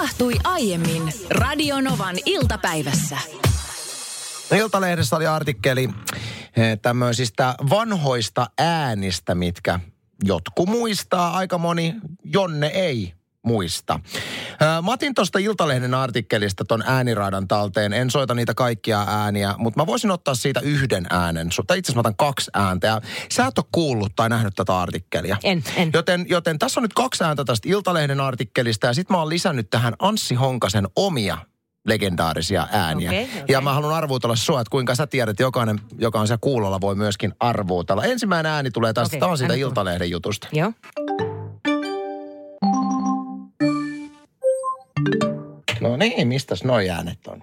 tapahtui aiemmin Radionovan iltapäivässä. Iltalehdessä oli artikkeli eh, tämmöisistä vanhoista äänistä, mitkä jotkut muistaa, aika moni Jonne ei muista. Mä otin tuosta Iltalehden artikkelista ton ääniradan talteen. En soita niitä kaikkia ääniä, mutta mä voisin ottaa siitä yhden äänen. Tai itse asiassa mä otan kaksi ääntä. Ja sä et ole kuullut tai nähnyt tätä artikkelia. En, en. Joten, joten tässä on nyt kaksi ääntä tästä Iltalehden artikkelista. Ja sitten mä oon lisännyt tähän Anssi Honkasen omia legendaarisia ääniä. Okei, okei. Ja mä haluan arvuutella sua, että kuinka sä tiedät, että jokainen, joka on siellä kuulolla, voi myöskin arvuutella. Ensimmäinen ääni tulee tästä, Okei, tämä on siitä. Iltalehden jutusta. Joo. No niin, mistäs noi äänet on?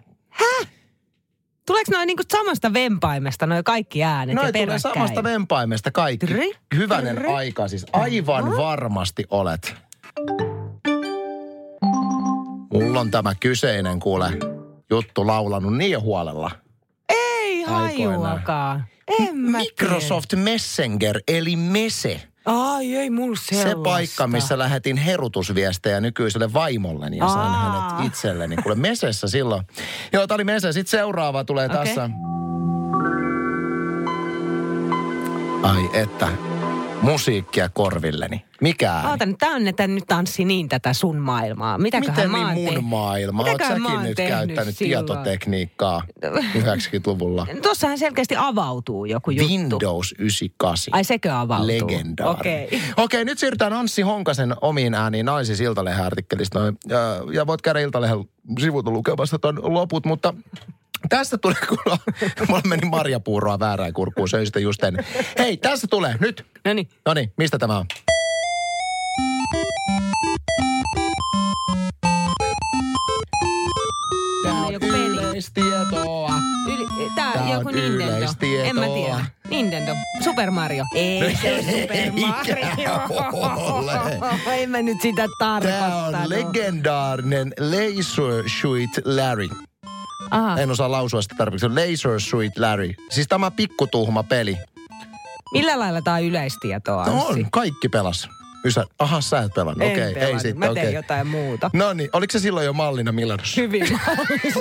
Tuleeko noin niinku samasta vempaimesta noin kaikki äänet Noi ja tulee peräkkäin? samasta vempaimesta kaikki. Tri, Hyvänen tri. aika siis. Aivan varmasti olet. Mulla on tämä kyseinen kuule juttu laulanut niin huolella. Ei Aikoinaan. hajuakaan. En mä Microsoft Messenger eli Mese. Ai ei mulla Se sellaista. paikka, missä lähetin herutusviestejä nykyiselle vaimolleni ja sain Aa. hänet itselleni. Kuule Mesessä silloin. Joo, tää oli Mese. Sitten seuraava tulee Okei. tässä. Ai että, musiikkia korvilleni. Mikä ääni? Oota nyt, tää on, että nyt tanssi niin tätä sun maailmaa. Mitäköhän Miten mä niin mun tehnyt? maailma? Oot säkin nyt käyttänyt silloin? tietotekniikkaa 90-luvulla? Tuossahan selkeästi avautuu joku juttu. Windows 98. Ai sekö avautuu? Legendaarinen. Okei. Okei, nyt siirrytään Anssi Honkasen omiin ääniin naisis Iltalehden artikkelista. Ja, ja voit käydä Iltalehden sivulta lukemassa ton loput, mutta tästä tulee kuulla, mulla meni marjapuuroa väärään kurkkuun, söin sitä just ennen. Hei, tässä tulee, nyt. No niin, mistä tämä on? Joku Nintendo. En mä tiedä. Nintendo. Super Mario. Ei se Super. Mario. en mä nyt sitä Tämä on tarkoittanut. legendaarinen Laser Suit Larry. Aha. En osaa lausua sitä tarpeeksi. Laser Suit Larry. Siis tämä pikkutuhma peli. Millä lailla tää on yleistietoa, No on, kaikki pelas. Ysä, aha, sä et pelannut. En Okei, ei pelannut. sitten, Mä teen okei. jotain muuta. No niin, oliko se silloin jo mallina Milanossa? Hyvin mahdollista.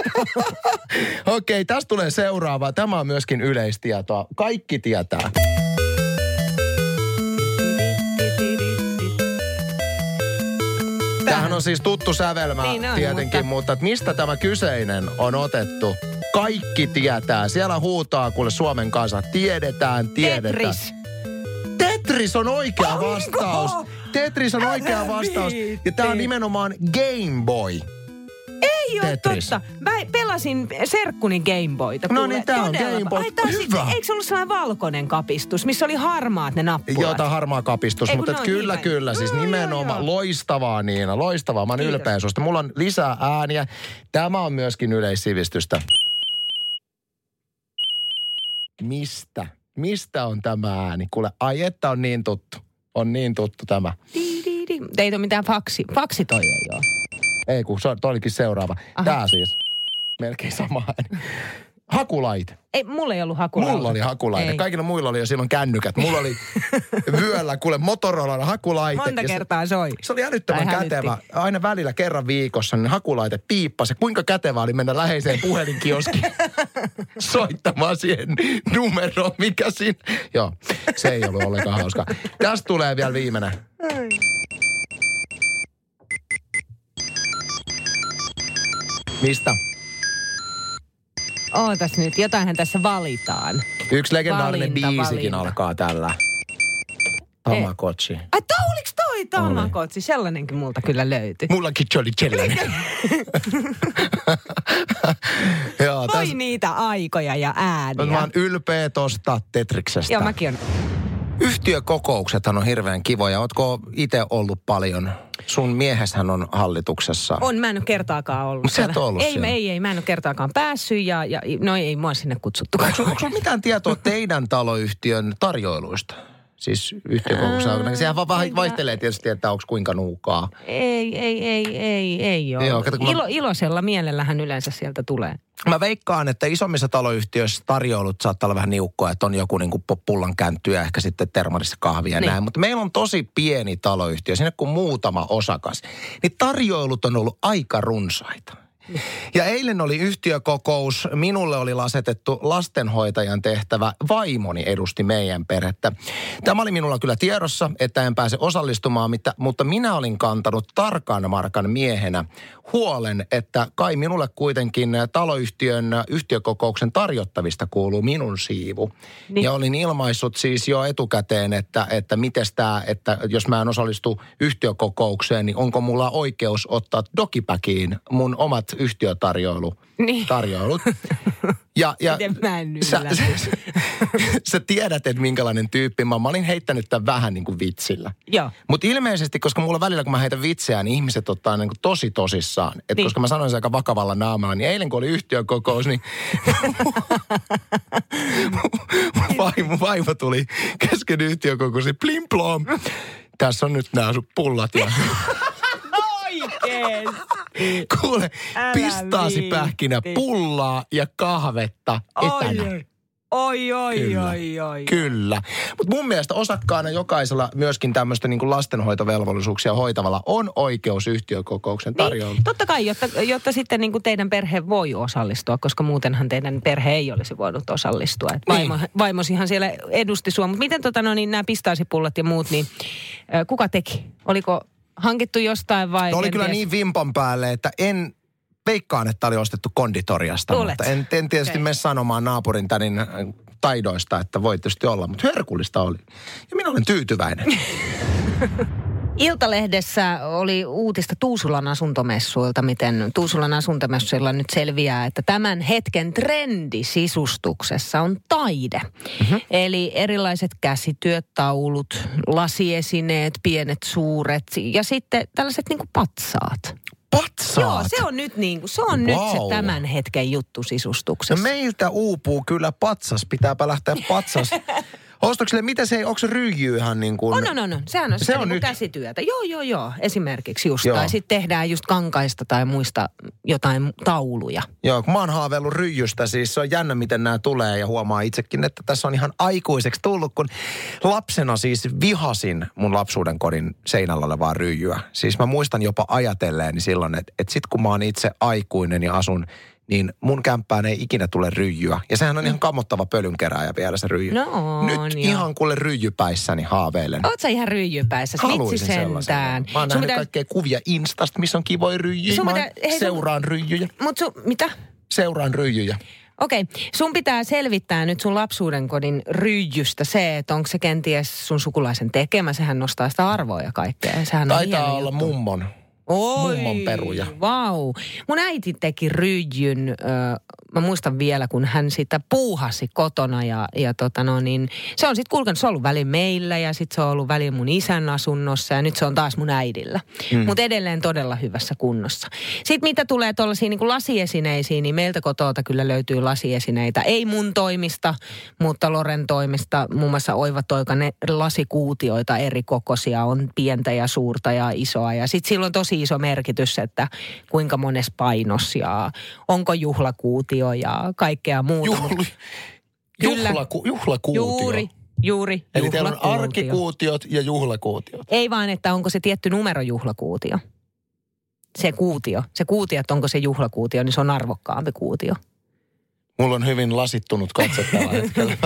Okei, tästä tulee seuraava. Tämä on myöskin yleistietoa. Kaikki tietää. Tämähän on siis tuttu sävelmä Niin on, tietenkin, mutta- mutta... mutta mistä tämä kyseinen on otettu? Kaikki tietää. Siellä huutaa kuule Suomen kanssa. Tiedetään, tiedetään. Tetris. Tetris on oikea Onko? vastaus. Tetris on oikea vastaus. viitti. Ja tämä on nimenomaan Game Boy. Ei ole Tetris. totta. Mä pelasin serkkuni Gameboyta. No niin, tää on todella Game Boy. Ai, tää on sit- Hyvä. Eikö se ollut sellainen valkoinen kapistus, missä oli harmaat ne nappulat? Joo, tää harmaa kapistus, Ei, mutta et on kyllä, niin kyllä. Siis Joo, nimenomaan joo, joo. loistavaa Niina, loistavaa. Mä oon Kiitos. ylpeä susta. Mulla on lisää ääniä. Tämä on myöskin yleissivistystä. Mistä? Mistä on tämä ääni? Kuule, ai että on niin tuttu. On niin tuttu tämä. Ei ole mitään faksi. Faksi toi ei ole. Ei kun se toi olikin seuraava. Aha. Tää siis. Melkein sama ääni. Hakulaite. Ei, mulla ei ollut hakulaite. Mulla oli hakulaite. Ei. Kaikilla muilla oli jo silloin kännykät. Mulla oli vyöllä, kuule Motorolan hakulaite. Monta Ja se- kertaa soi. Se oli älyttömän Tai hälytti. kätevä. Aina välillä kerran viikossa niin hakulaite piippasi. Kuinka kätevä oli mennä läheiseen puhelinkioskiin soittamaan siihen numeroon, mikä siinä... Joo, se ei ollut ollenkaan hauskaa. Tästä tulee vielä viimeinen. Mistä? Ootas nyt, jotainhan tässä valitaan. Yksi legendaarinen Valinta, biisikin valinta. alkaa tällä. Tamagotchi. Ai, to, oliks toi Tamagotchi? Sellainenkin multa kyllä löytyi. Mullakin Jolly Jellänen. Joo, Voi tässä, niitä aikoja ja ääniä. mä oon ylpeä tosta Tetriksestä. Joo, mäkin on. Yhtiökokouksethan on hirveän kivoja. Ootko itse ollut paljon? Sun mieheshän on hallituksessa. On, mä en ole kertaakaan ollut. Sä et ollut ei, siellä. ei, ei, mä en ole kertaakaan päässyt ja, ja no ei mua sinne kutsuttu. Onko sulla mitään tietoa teidän taloyhtiön tarjoiluista? Siis aikana. Sehän vaan vaihtelee tietysti, että onko kuinka nuukaa. Ei, ei, ei, ei, ei ole. Joo, kato, kun mä- Ilo, iloisella mielellähän yleensä sieltä tulee. Mä veikkaan, että isommissa taloyhtiöissä tarjoulut saattaa olla vähän niukkoa, että on joku niin kuin pullan käntty ja ehkä sitten termarissa kahvia ja Niin. näin. Mutta meillä on tosi pieni taloyhtiö, sinne kun muutama osakas. Niin tarjoilut on ollut aika runsaita. Ja eilen oli yhtiökokous. Minulle oli lasetettu lastenhoitajan tehtävä. Vaimoni edusti meidän perhettä. Tämä oli minulla kyllä tiedossa, että en pääse osallistumaan, mutta minä olin kantanut tarkan markan miehenä huolen, että kai minulle kuitenkin taloyhtiön yhtiökokouksen tarjottavista kuuluu minun siivu. Niin. Ja olin ilmaissut siis jo etukäteen, että, että mites tämä, että jos mä en osallistu yhtiökokoukseen, niin onko mulla oikeus ottaa dokipäkiin mun omat yhtiötarjoilu, Niin. tarjoilut. Ja, ja Miten mä en sä, ymmärrä. sä, sä tiedät, että minkälainen tyyppi mä, mä olin heittänyt tämän vähän niin kuin vitsillä. Joo. Mutta ilmeisesti, koska mulla välillä, kun mä heitän vitseä, niin ihmiset ottaa niin kuin tosi tosissaan. Et Niin. Koska mä sanoin sen aika vakavalla naamalla, niin eilen kun oli yhtiökokous, niin vaimo, vaimo tuli kesken yhtiökokous, niin plim plom. Tässä on nyt nämä sun pullat ja Oikein. kuule, Älä pistaasi pähkinä viitti. pullaa ja kahvetta etänä. Oi, oi, oi, Kyllä. oi, oi. Kyllä. Mutta mun mielestä osakkaana jokaisella myöskin tämmöistä niin lastenhoitovelvollisuuksia hoitavalla on oikeus yhtiökokouksen tarjolla. Niin, totta kai, jotta, jotta sitten niin kuin teidän perhe voi osallistua, koska muutenhan teidän perhe ei olisi voinut osallistua. Et Niin. vaimo, Vaimosihan siellä edusti sua. Mutta miten tota, no, niin nämä pistaasipullat ja muut, niin ö, kuka teki? Oliko hankittu jostain vai? No oli kyllä kenties- niin vimpan päälle, että en veikkaan, että oli ostettu konditoriasta. Luulet? Mutta en, en tietysti Okei. mene sanomaan naapurin tänin äh, taidoista, että voi tietysti olla. Mutta herkullista oli. Ja minä olen tyytyväinen. Iltalehdessä oli uutista Tuusulan asuntomessuilta, miten Tuusulan asuntomessuilla nyt selviää, että tämän hetken trendi sisustuksessa on taide. Mm-hmm. Eli erilaiset käsityöt, taulut, lasiesineet, pienet, suuret ja sitten tällaiset niin patsaat. Patsaat. Joo, se on nyt niin kuin, se on nyt se tämän hetken juttu No sisustuksessa. meiltä uupuu kyllä patsas. Pitääpä lähteä patsas. Ostoksille, mitä se, onko se ryijy ihan niin kuin... On, on, on, on. Sehän on, Se on on niin nyt. käsityötä. Joo, joo, joo. Esimerkiksi just. Joo. Tai sitten tehdään just kankaista tai muista jotain tauluja. Joo, kun mä oon haaveillut ryijystä, siis se on jännä, miten nämä tulee ja huomaa itsekin, että tässä on ihan aikuiseksi tullut, kun lapsena siis vihasin mun lapsuuden kodin seinällä olevaa ryijyä. Siis mä muistan jopa ajatelleeni silloin, että, että sit kun mä oon itse aikuinen ja asun, niin mun kämppään ei ikinä tule ryijyä. Ja sehän on ihan kammottava pölynkerääjä vielä se ryijy. No on, Nyt joo. ihan kuule ryijypäissäni haaveilen. Oot sä ihan ryijypäissä? Haluaisin sentään. Mä oon Sun nähnyt pitää- kaikkea kuvia Instasta, missä on kivoja ryijyjä. Sun Mä pitää- hei, sun- seuraan ryijyjä. Mut sun, mitä? Seuraan ryijyjä. Okei, sun pitää selvittää nyt sun lapsuuden kodin ryijystä se, että onko se kenties sun sukulaisen tekemä. Sehän nostaa sitä arvoa ja kaikkea. Sehän on Taitaa hieno olla juttu. mummon. Oi, mummon peruja. Vau. Mun äiti teki ryijyn, ö, mä muistan vielä, kun hän sitä puuhasi kotona ja, ja tota no niin, se on sitten kulkenut, se on ollut välin meillä ja sitten se on ollut välin mun isän asunnossa ja nyt se on taas mun äidillä. Mm. Mutta edelleen todella hyvässä kunnossa. Sitten mitä tulee tuollaisiin niin lasiesineisiin, niin meiltä kotota kyllä löytyy lasiesineitä. Ei mun toimista, mutta Loren toimista muun muassa Oiva Toika, ne lasikuutioita eri kokoisia on pientä ja suurta ja isoa. Ja sitten sillä on tosi iso merkitys, että kuinka mones painos ja onko juhlakuutio ja kaikkea muuta. Juhli, Kyllä. juhlaku, juhlakuutio. Juuri, juuri. Eli teillä on arkikuutiot ja juhlakuutiot. Ei vaan, että onko se tietty numero juhlakuutio. Se kuutio. Se kuutio, että onko se juhlakuutio, niin se on arvokkaampi kuutio. Mulla on hyvin lasittunut katse tällä hetkellä.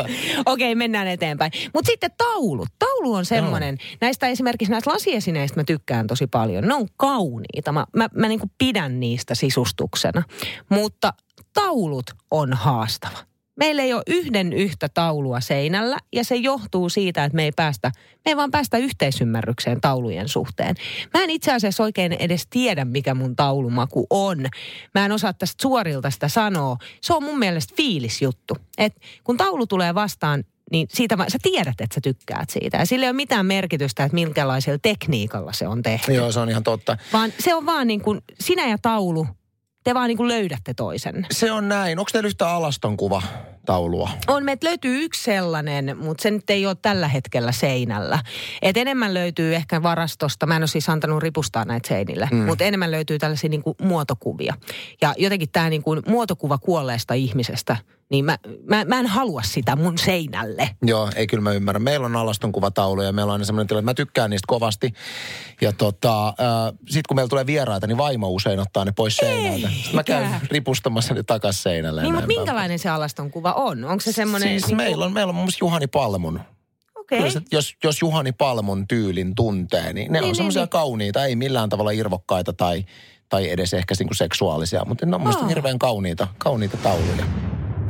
Okei, mennään eteenpäin. Mutta sitten taulut. Taulu on semmoinen, näistä esimerkiksi näistä lasiesineistä mä tykkään tosi paljon. Ne on kauniita. Mä, mä, mä niinku pidän niistä sisustuksena. Mutta taulut on haastava. Meillä ei ole yhden yhtä taulua seinällä ja se johtuu siitä, että me ei päästä, me ei vaan päästä yhteisymmärrykseen taulujen suhteen. Mä en itse asiassa oikein edes tiedä, mikä mun taulumaku on. Mä en osaa tästä suorilta sitä sanoa. Se on mun mielestä fiilisjuttu. Et kun taulu tulee vastaan, niin siitä mä, sä tiedät, että sä tykkäät siitä. Ja sillä ei ole mitään merkitystä, että minkälaisella tekniikalla se on tehty. Joo, se on ihan totta. Vaan se on vaan niin kuin, sinä ja taulu, te vaan niin kuin löydätte toisenne. Se on näin. Onko teillä yhtä alaston kuva taulua? On, meiltä löytyy yksi sellainen, mutta se nyt ei ole tällä hetkellä seinällä. Et enemmän löytyy ehkä varastosta, mä en ole siis antanut ripustaa näitä seinille, mm. mutta enemmän löytyy tällaisia niin kuin muotokuvia. Ja jotenkin tämä niin kuin muotokuva kuolleesta ihmisestä, niin mä, mä, mä en halua sitä mun seinälle. Joo, ei kyllä mä ymmärrän. Meillä on alaston kuvataulu ja meillä on aina semmoinen tilanne, että mä tykkään niistä kovasti. Ja tota, äh, sit kun meillä tulee vieraita, niin vaimo usein ottaa ne pois seinältä. Sitten mä käyn ripustamassa ne takas seinälle. Niin, mutta minkälainen se alaston kuva on? Onko se semmoinen... Siis niin meillä on, meillä on muun Juhani Palmun. Okei. Okay. Jos, jos Juhani Palmun tyylin tuntee, niin ne niin, on semmoisia niin, kauniita, ei millään tavalla irvokkaita tai, tai edes ehkä niinku seksuaalisia, mutta ne on oh. hirveän kauniita, kauniita tauluja.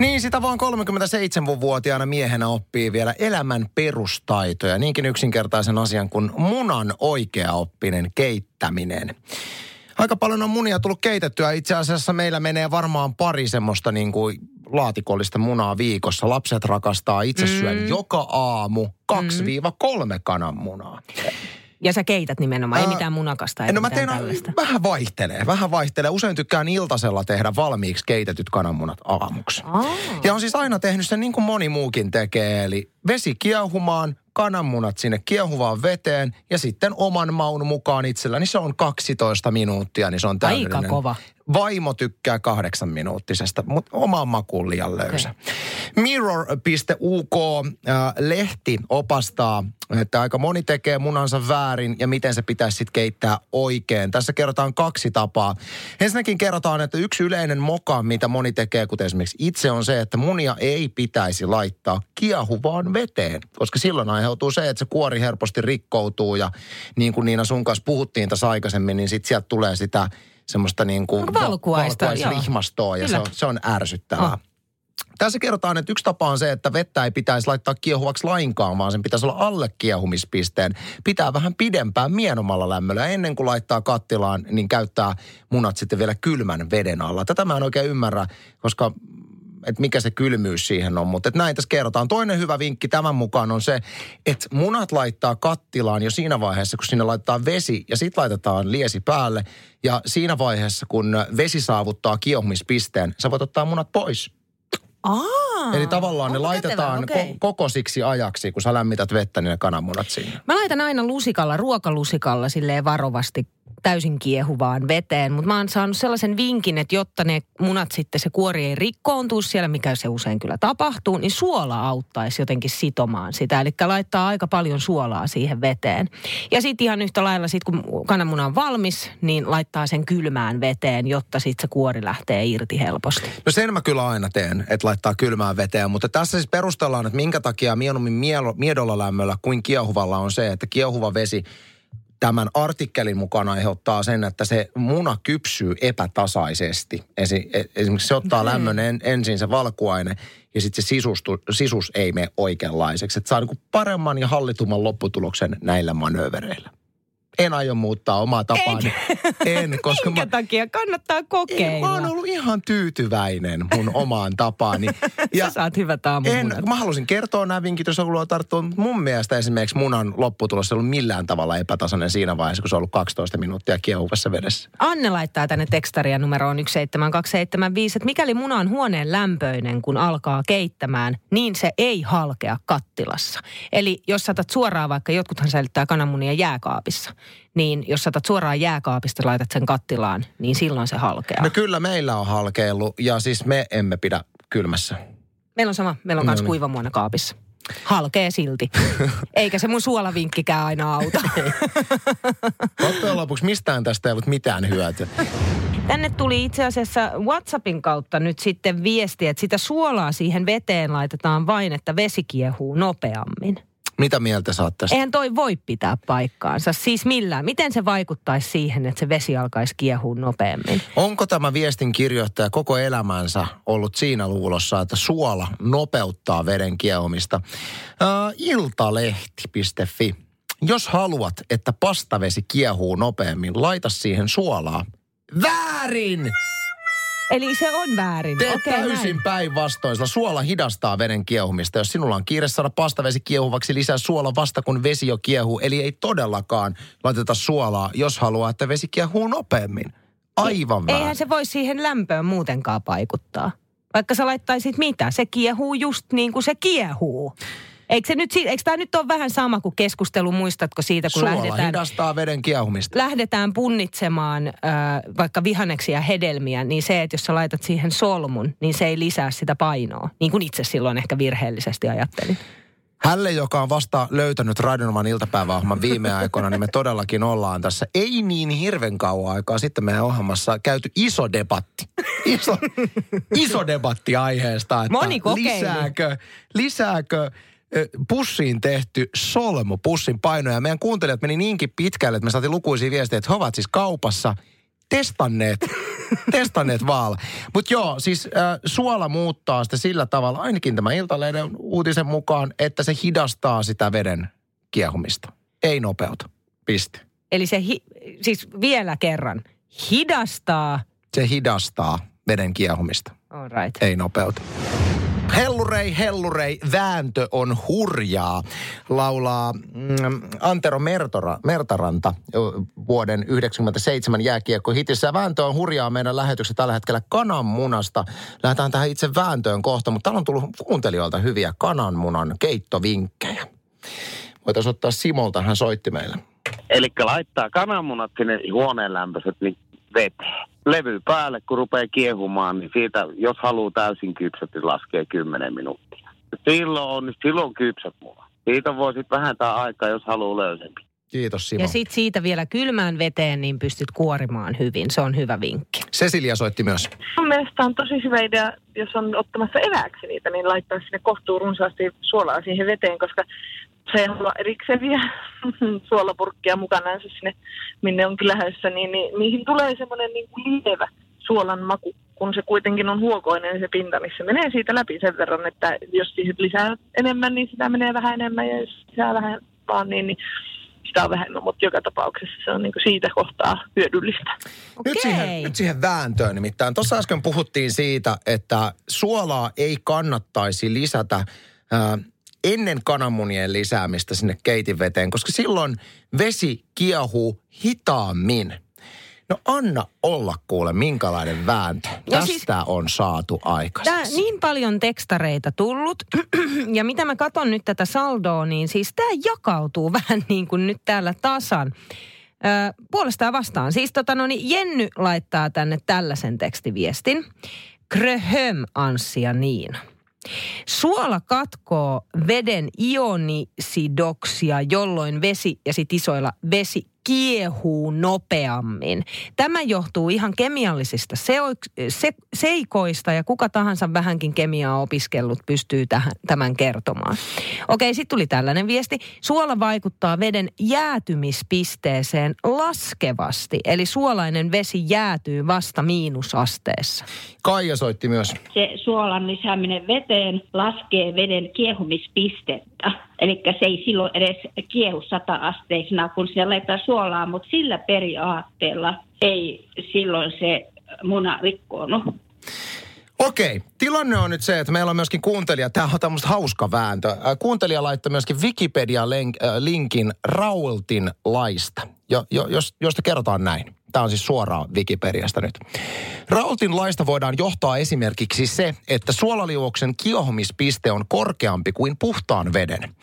Niin, sitä vaan 37-vuotiaana miehenä oppii vielä elämän perustaitoja. Niinkin yksinkertaisen asian kuin munan oikeaoppinen keittäminen. Aika paljon on munia tullut keitettyä. Itse asiassa meillä menee varmaan pari semmoista niin kuin laatikollista munaa viikossa. Lapset rakastaa itse syön mm. joka aamu 2-3 mm. kananmunaa. Ja sä keität nimenomaan, ei mitään munakasta, ei no mä teen, tällaista. vähän vaihtelee, vähän vaihtelee. Usein tykkään iltasella tehdä valmiiksi keitetyt kananmunat aamuksi. Aa. Ja on siis aina tehnyt sen niin kuin moni muukin tekee, eli vesi kiehumaan, kananmunat sinne kiehuvaan veteen ja sitten oman maun mukaan itselläni se on 12 minuuttia, niin se on täydellinen. Aika kova. Vaimo tykkää kahdeksan minuuttisesta, mutta omaan makuun liian löysä. Okay. Mirror.uk äh, lehti opastaa, että aika moni tekee munansa väärin ja miten se pitäisi sitten keittää oikein. Tässä kerrotaan kaksi tapaa. Ensinnäkin kerrotaan, että yksi yleinen moka, mitä moni tekee, kuten esimerkiksi itse, on se, että munia ei pitäisi laittaa kiehuvaan veteen, koska silloin aiheutuu se, että se kuori helposti rikkoutuu ja niin kuin Niina sun kanssa puhuttiin tässä aikaisemmin, niin sitten sieltä tulee sitä semmoista niin kuin valkuaista, valkuaisrihmastoa ja se on, se on ärsyttävää. Oh. Tässä kerrotaan, että yksi tapa on se, että vettä ei pitäisi laittaa kiehuvaksi lainkaan, vaan sen pitäisi olla alle kiehumispisteen. Pitää vähän pidempään mienomalla lämmöllä. Ennen kuin laittaa kattilaan, niin käyttää munat sitten vielä kylmän veden alla. Tätä mä en oikein ymmärrä, koska että mikä se kylmyys siihen on. Mutta näin tässä kerrotaan. Toinen hyvä vinkki tämän mukaan on se, että munat laittaa kattilaan jo siinä vaiheessa, kun sinne laitetaan vesi ja sitten laitetaan liesi päälle. Ja siinä vaiheessa, kun vesi saavuttaa kiehumispisteen, sä voit ottaa munat pois. Aa, Eli tavallaan ne laitetaan okay. ko- koko siksi ajaksi, kun sä lämmität vettä, niin ne kananmunat sinne. Mä laitan aina lusikalla, ruokalusikalla silleen varovasti täysin kiehuvaan veteen. Mutta mä oon saanut sellaisen vinkin, että jotta ne munat sitten se kuori ei rikkoontuu siellä, mikä se usein kyllä tapahtuu, niin suola auttaisi jotenkin sitomaan sitä. Eli laittaa aika paljon suolaa siihen veteen. Ja sitten ihan yhtä lailla, sit kun kananmuna on valmis, niin laittaa sen kylmään veteen, jotta sitten se kuori lähtee irti helposti. No sen mä kyllä aina teen, että laittaa kylmään veteen. Mutta tässä siis perustellaan, että minkä takia mieluummin miedolla lämmöllä kuin kiehuvalla on se, että kiehuva vesi tämän artikkelin mukaan aiheuttaa sen, että se muna kypsyy epätasaisesti. Esi- e, esimerkiksi se ottaa okay. lämmön en, ensin se valkuaine ja sitten se sisustu, sisus ei mene oikeanlaiseksi. Että saa niin paremman ja hallitumman lopputuloksen näillä manöövereillä en aio muuttaa omaa tapaani. En, koska Minkä mä, takia? Kannattaa kokeilla. En, mä oon ollut ihan tyytyväinen mun omaan tapaani. Ja Sä saat hyvät aamumunat. En, mä halusin kertoa nämä vinkit, jos haluaa tarttua. Mun mielestä esimerkiksi munan lopputulos ei ollut millään tavalla epätasainen siinä vaiheessa, kun se on ollut 12 minuuttia kiehuvassa vedessä. Anne laittaa tänne tekstaria numeroon 17275, että mikäli muna on huoneen lämpöinen, kun alkaa keittämään, niin se ei halkea kattilassa. Eli jos saatat suoraan vaikka, jotkuthan säilyttää kananmunia jääkaapissa, niin jos saatat suoraan jääkaapista laitat sen kattilaan, niin silloin se halkeaa. No kyllä meillä on halkeillut ja siis me emme pidä kylmässä. Meillä on sama, meillä on myös no niin. kuivamuona kaapissa. Halkee silti. Eikä se mun suolavinkkikään aina auta. Loppujen lopuksi mistään tästä ei ollut mitään hyötyä. Tänne tuli itse asiassa WhatsAppin kautta nyt sitten viesti, että sitä suolaa siihen veteen laitetaan vain, että vesi kiehuu nopeammin. Mitä mieltä saat tästä? Eihän toi voi pitää paikkaansa. Siis millään. Miten se vaikuttaisi siihen, että se vesi alkaisi kiehua nopeammin? Onko tämä viestin kirjoittaja koko elämänsä ollut siinä luulossa, että suola nopeuttaa veden kiehumista? Uh, iltalehti.fi. Jos haluat, että pastavesi kiehuu nopeammin, laita siihen suolaa. Väärin! Eli se on väärin. Tee okay, täysin päinvastoin. Suola hidastaa veden kiehumista. Jos sinulla on kiire saada pastavesi kiehuvaksi, lisää suola vasta kun vesi jo kiehuu. Eli ei todellakaan laiteta suolaa, jos haluaa, että vesi kiehuu nopeammin. Aivan väärin. Eihän se voi siihen lämpöön muutenkaan vaikuttaa. Vaikka sä laittaisit mitä, se kiehuu just niin kuin se kiehuu. Eikö, se nyt, eikö tämä nyt ole vähän sama kuin keskustelu, muistatko siitä, kun Suola lähdetään, hidastaa veden kiehumista. lähdetään punnitsemaan äh, vaikka vihanneksia ja hedelmiä, niin se, että jos sä laitat siihen solmun, niin se ei lisää sitä painoa. Niin kuin itse silloin ehkä virheellisesti ajattelin. Hälle, joka on vasta löytänyt Radionovan iltapäiväohjelman viime aikoina, niin me todellakin ollaan tässä ei niin hirven kauan aikaa sitten meidän ohjelmassa käyty iso debatti. Iso, iso debatti aiheesta, että Moni lisääkö, lisääkö pussiin tehty solmu, pussin paino. Ja meidän kuuntelijat meni niinkin pitkälle, että me saatiin lukuisia viestejä, että he ovat siis kaupassa testanneet, testanneet vaala. Mutta joo, siis äh, suola muuttaa sitä sillä tavalla, ainakin tämä Iltalehden uutisen mukaan, että se hidastaa sitä veden kiehumista. Ei nopeuta. Piste. Eli se, hi, siis vielä kerran, hidastaa. Se hidastaa veden kiehumista. All right. Ei nopeuta. Hellurei, hellurei, vääntö on hurjaa, laulaa mm, Antero Mertora, Mertaranta vuoden 97 jääkiekko hitissä. Vääntö on hurjaa meidän lähetyksessä tällä hetkellä kananmunasta. Lähdetään tähän itse vääntöön kohta, mutta täällä on tullut kuuntelijoilta hyviä kananmunan keittovinkkejä. Voitaisiin ottaa Simolta, hän soitti meille. Eli laittaa kananmunat sinne huoneen lämpöiset niin veteen. Levy päälle, kun rupeaa kiehumaan, niin siitä, jos haluaa täysin kypsät, niin laskee 10 minuuttia. Silloin on, silloin kypsät munat. Siitä voi sitten vähentää aikaa, jos haluaa löysempi. Kiitos Simo. Ja sitten siitä vielä kylmään veteen, niin pystyt kuorimaan hyvin. Se on hyvä vinkki. Cecilia soitti myös. Mun mielestä on tosi hyvä idea, jos on ottamassa evääksi niitä, niin laittaa sinne kohtuu runsaasti suolaa siihen veteen, koska se ei halua erikseen vie suolapurkkia mukanaan sinne, minne onkin lähdössä, niin, niin niihin tulee semmoinen niin kuin lievä suolan maku, kun se kuitenkin on huokoinen se pinta, niin se menee siitä läpi sen verran, että jos siihen lisää enemmän, niin sitä menee vähän enemmän, ja jos lisää vähän vaan, niin, niin sitä on vähemmän, mutta joka tapauksessa se on niin kuin siitä kohtaa hyödyllistä. Nyt Okei. siihen, nyt siihen vääntöön nimittäin. Tuossa äsken puhuttiin siitä, että suolaa ei kannattaisi lisätä ää, ennen kananmunien lisäämistä sinne keitinveteen, koska silloin vesi kiehuu hitaammin. No anna olla kuule, minkälainen vääntö. Ja Tästä siis- on saatu Tää, aikaiseksi. niin paljon tekstareita tullut, ja mitä mä katson nyt tätä saldoa, niin siis tämä jakautuu vähän niin kuin nyt täällä tasan. Ö, puolesta ja vastaan. Siis tota no niin, Jenny laittaa tänne tällaisen tekstiviestin. Kröhöm Anssi ja Niina. Suola katkoo veden ionisidoksia, jolloin vesi ja sit isoilla vesi kiehuu nopeammin. Tämä johtuu ihan kemiallisista seo- se- seikoista ja kuka tahansa vähänkin kemiaa opiskellut pystyy tähän, tämän kertomaan. Okei, sitten tuli tällainen viesti. Suola vaikuttaa veden jäätymispisteeseen laskevasti, eli suolainen vesi jäätyy vasta miinusasteessa. Kaija soitti myös. se suolan lisääminen veteen laskee veden kiehumispistettä. Eli se ei silloin edes kiehu sata-asteisena, kun siellä laittaa suolaa, mutta sillä periaatteella ei silloin se muna rikkoonnu. Okei, tilanne on nyt se, että meillä on myöskin kuuntelija, tämä on tämmöistä hauska vääntö. Äh, Kuuntelija laittoi myöskin Wikipedia-linkin Raultin laista, jo, jo, jos, josta kerrotaan näin. Tämä on siis suoraan Wikipediasta nyt. Raultin laista voidaan johtaa esimerkiksi se, että suolaliuoksen kiehumispiste on korkeampi kuin puhtaan veden.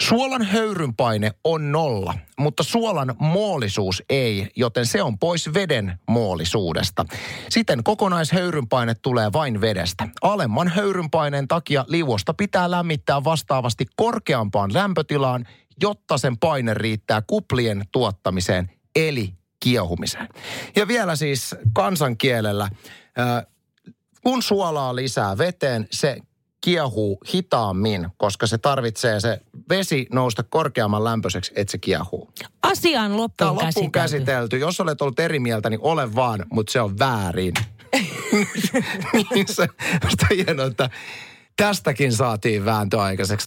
Suolan höyrynpaine on nolla, mutta suolan moolisuus ei, joten se on pois veden moolisuudesta. Siten kokonaishöyrynpaine tulee vain vedestä. Alemman höyrynpaineen takia liuosta pitää lämmittää vastaavasti korkeampaan lämpötilaan, jotta sen paine riittää kuplien tuottamiseen, eli kiehumiseen. Ja vielä siis kansankielellä, kun suolaa lisää veteen, se kiehuu hitaammin, koska se tarvitsee se vesi nousta korkeamman lämpöiseksi, että se kiehuu. Asiaan Tämä loppuun on loppuun käsitelty. käsitelty. Jos olet ollut eri mieltä, niin ole vaan, mutta se on väärin. niin se, on hienoa, että tästäkin saatiin vääntö aikaiseksi.